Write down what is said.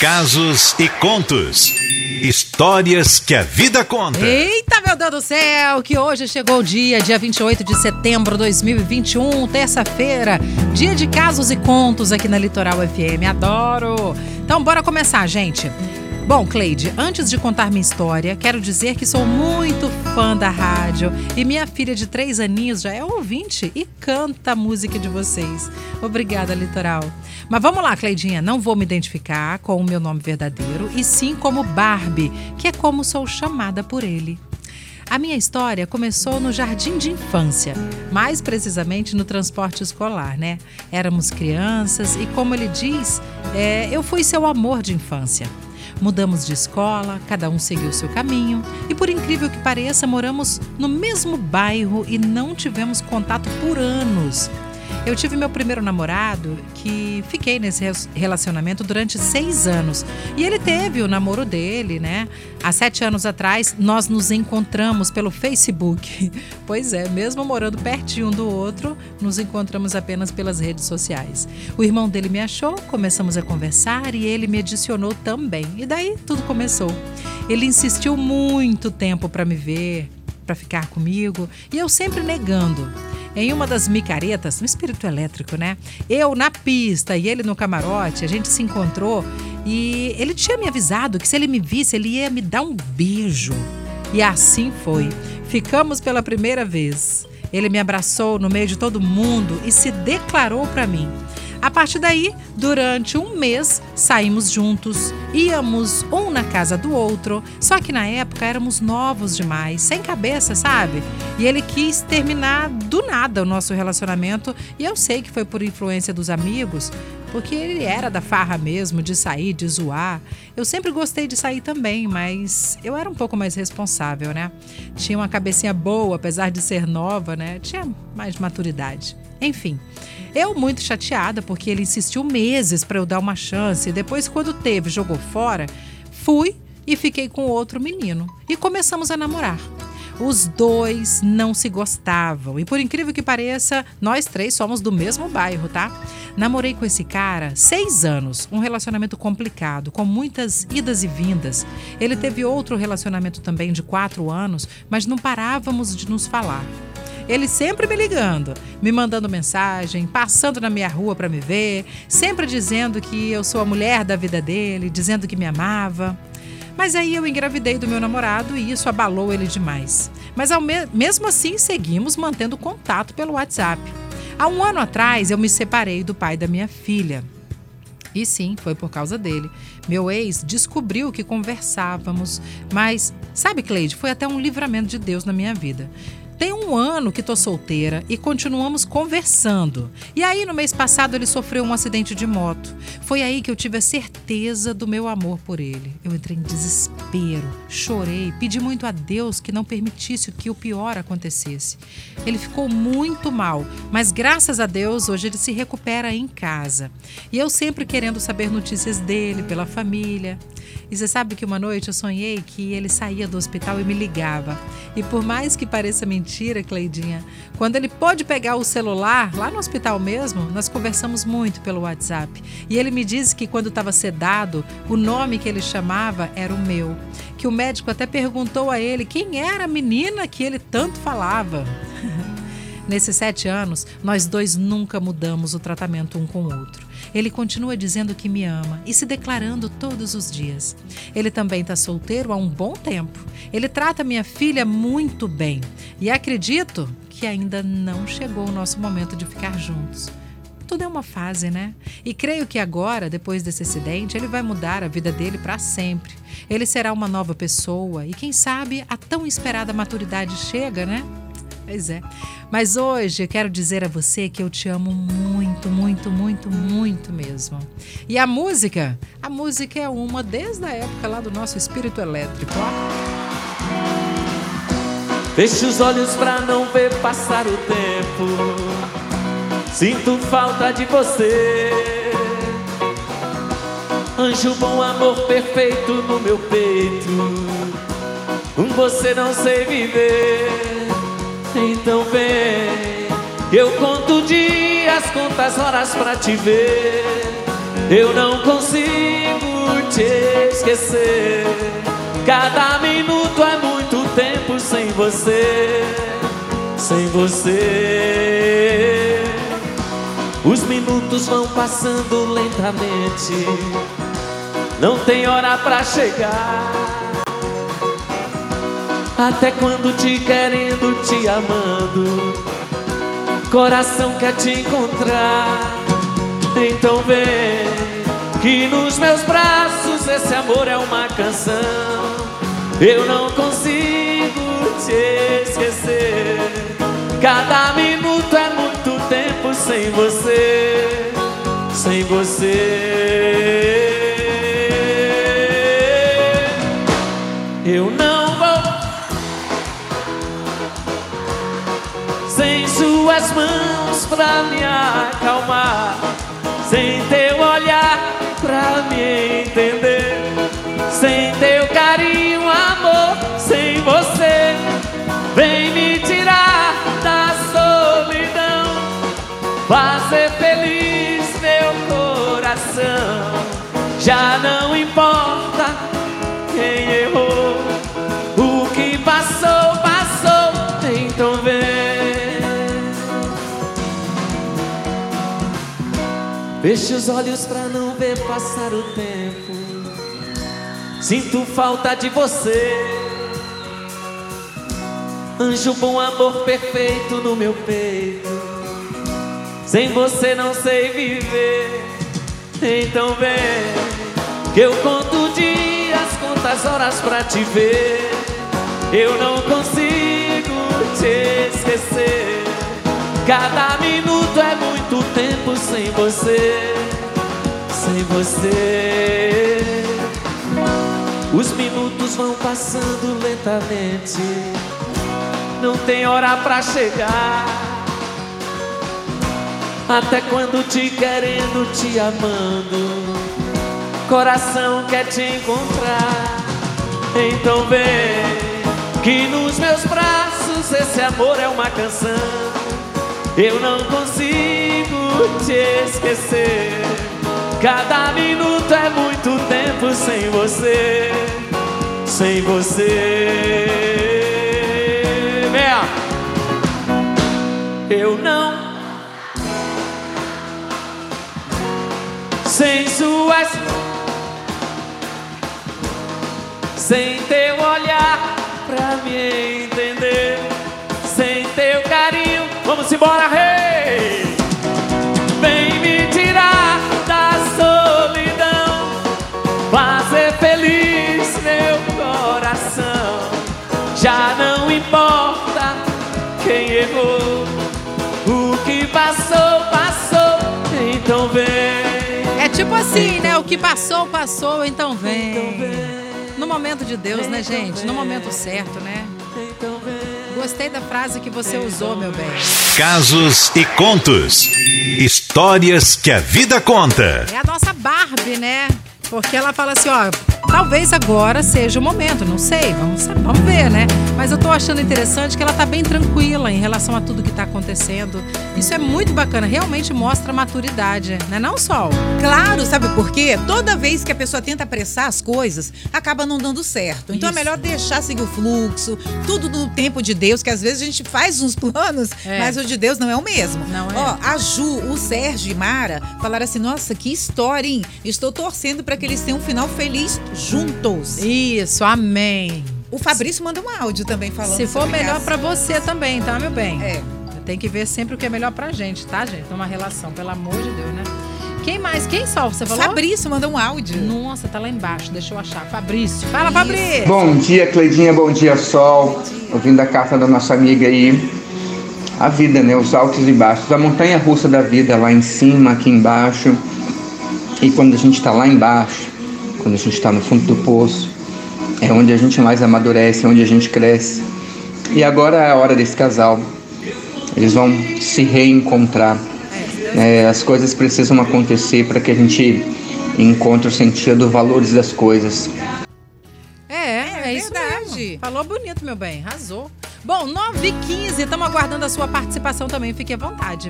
Casos e contos. Histórias que a vida conta. Eita, meu Deus do céu, que hoje chegou o dia, dia 28 de setembro de 2021, terça-feira, dia de casos e contos aqui na Litoral FM. Adoro! Então, bora começar, gente. Bom, Cleide, antes de contar minha história, quero dizer que sou muito fã da rádio e minha filha de três aninhos já é ouvinte e canta a música de vocês. Obrigada, Litoral. Mas vamos lá, Cleidinha, não vou me identificar com o meu nome verdadeiro e sim como Barbie, que é como sou chamada por ele. A minha história começou no jardim de infância, mais precisamente no transporte escolar, né? Éramos crianças e, como ele diz, é, eu fui seu amor de infância. Mudamos de escola, cada um seguiu seu caminho e, por incrível que pareça, moramos no mesmo bairro e não tivemos contato por anos. Eu tive meu primeiro namorado que fiquei nesse relacionamento durante seis anos. E ele teve o namoro dele, né? Há sete anos atrás, nós nos encontramos pelo Facebook. Pois é, mesmo morando pertinho um do outro, nos encontramos apenas pelas redes sociais. O irmão dele me achou, começamos a conversar e ele me adicionou também. E daí tudo começou. Ele insistiu muito tempo para me ver, para ficar comigo, e eu sempre negando em uma das micaretas, no espírito elétrico, né? Eu na pista e ele no camarote, a gente se encontrou e ele tinha me avisado que se ele me visse, ele ia me dar um beijo. E assim foi. Ficamos pela primeira vez. Ele me abraçou no meio de todo mundo e se declarou para mim. A partir daí, durante um mês, saímos juntos, íamos um na casa do outro, só que na época éramos novos demais, sem cabeça, sabe? E ele quis terminar do nada o nosso relacionamento, e eu sei que foi por influência dos amigos, porque ele era da farra mesmo, de sair, de zoar. Eu sempre gostei de sair também, mas eu era um pouco mais responsável, né? Tinha uma cabecinha boa, apesar de ser nova, né? Tinha mais maturidade. Enfim, eu muito chateada porque ele insistiu meses para eu dar uma chance. Depois, quando teve, jogou fora, fui e fiquei com outro menino. E começamos a namorar. Os dois não se gostavam. E por incrível que pareça, nós três somos do mesmo bairro, tá? Namorei com esse cara seis anos. Um relacionamento complicado, com muitas idas e vindas. Ele teve outro relacionamento também de quatro anos, mas não parávamos de nos falar. Ele sempre me ligando, me mandando mensagem, passando na minha rua para me ver, sempre dizendo que eu sou a mulher da vida dele, dizendo que me amava. Mas aí eu engravidei do meu namorado e isso abalou ele demais. Mas me mesmo assim seguimos mantendo contato pelo WhatsApp. Há um ano atrás eu me separei do pai da minha filha. E sim, foi por causa dele. Meu ex descobriu que conversávamos, mas, sabe, Cleide, foi até um livramento de Deus na minha vida. Tem um ano que tô solteira e continuamos conversando. E aí, no mês passado, ele sofreu um acidente de moto. Foi aí que eu tive a certeza do meu amor por ele. Eu entrei em desespero, chorei, pedi muito a Deus que não permitisse que o pior acontecesse. Ele ficou muito mal, mas graças a Deus, hoje ele se recupera em casa. E eu sempre querendo saber notícias dele, pela família. E você sabe que uma noite eu sonhei que ele saía do hospital e me ligava. E por mais que pareça mentira, Cleidinha, quando ele pôde pegar o celular, lá no hospital mesmo, nós conversamos muito pelo WhatsApp. E ele me disse que quando estava sedado, o nome que ele chamava era o meu. Que o médico até perguntou a ele quem era a menina que ele tanto falava. Nesses sete anos, nós dois nunca mudamos o tratamento um com o outro. Ele continua dizendo que me ama e se declarando todos os dias. Ele também está solteiro há um bom tempo. Ele trata minha filha muito bem e acredito que ainda não chegou o nosso momento de ficar juntos tudo é uma fase, né? E creio que agora, depois desse acidente, ele vai mudar a vida dele para sempre. Ele será uma nova pessoa e, quem sabe, a tão esperada maturidade chega, né? Pois é. Mas hoje eu quero dizer a você que eu te amo muito, muito, muito, muito mesmo. E a música? A música é uma desde a época lá do nosso espírito elétrico, ó. Feche os olhos pra não ver passar o tempo. Sinto falta de você. Anjo bom, amor perfeito no meu peito. Com você não sei viver. Então vem, eu conto dias, conto as horas pra te ver. Eu não consigo te esquecer. Cada minuto é muito tempo sem você, sem você. Os minutos vão passando lentamente, não tem hora pra chegar. Até quando te querendo, te amando, coração quer te encontrar. Então vem que nos meus braços esse amor é uma canção. Eu não consigo te esquecer. Cada minuto é muito tempo sem você, suas mãos pra me acalmar sem teu olhar pra me entender, sem teu carinho, amor, sem você, vem me tirar da solidão, fazer feliz meu coração. Já não importa Feche os olhos pra não ver passar o tempo. Sinto falta de você. Anjo bom, amor perfeito no meu peito. Sem você não sei viver. Então vem, que eu conto dias, conto as horas pra te ver. Eu não consigo te esquecer. Cada minuto tempo sem você, sem você. Os minutos vão passando lentamente, não tem hora pra chegar. Até quando te querendo, te amando, coração quer te encontrar. Então vem, que nos meus braços esse amor é uma canção. Eu não consigo te esquecer. Cada minuto é muito tempo sem você, sem você. Vem, Eu não. Sem suas. Sem teu olhar pra me entender. Sem teu carinho. Vamos embora, rei! Assim, né? O que passou, passou, então vem. No momento de Deus, né, gente? No momento certo, né? Gostei da frase que você usou, meu bem. Casos e contos. Histórias que a vida conta. É a nossa Barbie, né? Porque ela fala assim, ó, talvez agora seja o momento, não sei, vamos, vamos ver, né? Mas eu tô achando interessante que ela tá bem tranquila em relação a tudo que tá acontecendo. Isso é muito bacana, realmente mostra maturidade, né não, Sol? Claro, sabe por quê? Toda vez que a pessoa tenta apressar as coisas, acaba não dando certo. Então Isso. é melhor deixar seguir o fluxo, tudo no tempo de Deus, que às vezes a gente faz uns planos, É. mas o de Deus não é o mesmo. Não é. Ó, a Ju, o Sérgio e Mara falaram assim: nossa, que história, hein? Estou torcendo para que eles tenham um final feliz juntos. Isso, amém. O Fabrício manda um áudio também falando Se for sobre melhor pra você também, tá, meu bem? É. Tem que ver sempre o que é melhor pra gente, tá, gente? Numa relação, pelo amor de Deus, né? Quem mais? Quem, Sol? Você falou? Fabrício manda um áudio. Nossa, tá lá embaixo, deixa eu achar. Fabrício. Fala, Fabrício. Bom dia, Cleidinha, bom dia, Sol. Ouvindo a carta da nossa amiga aí. A vida, né? Os altos e baixos. A montanha russa da vida lá em cima, aqui embaixo. E quando a gente está lá embaixo, quando a gente está no fundo do poço, é onde a gente mais amadurece, é onde a gente cresce. E agora é a hora desse casal. Eles vão se reencontrar. É, as coisas precisam acontecer para que a gente encontre o sentido, valores das coisas. É, é, É isso verdade. mesmo. Falou bonito, meu bem. Arrasou. Bom, 9h15, estamos aguardando a sua participação também. Fique à vontade.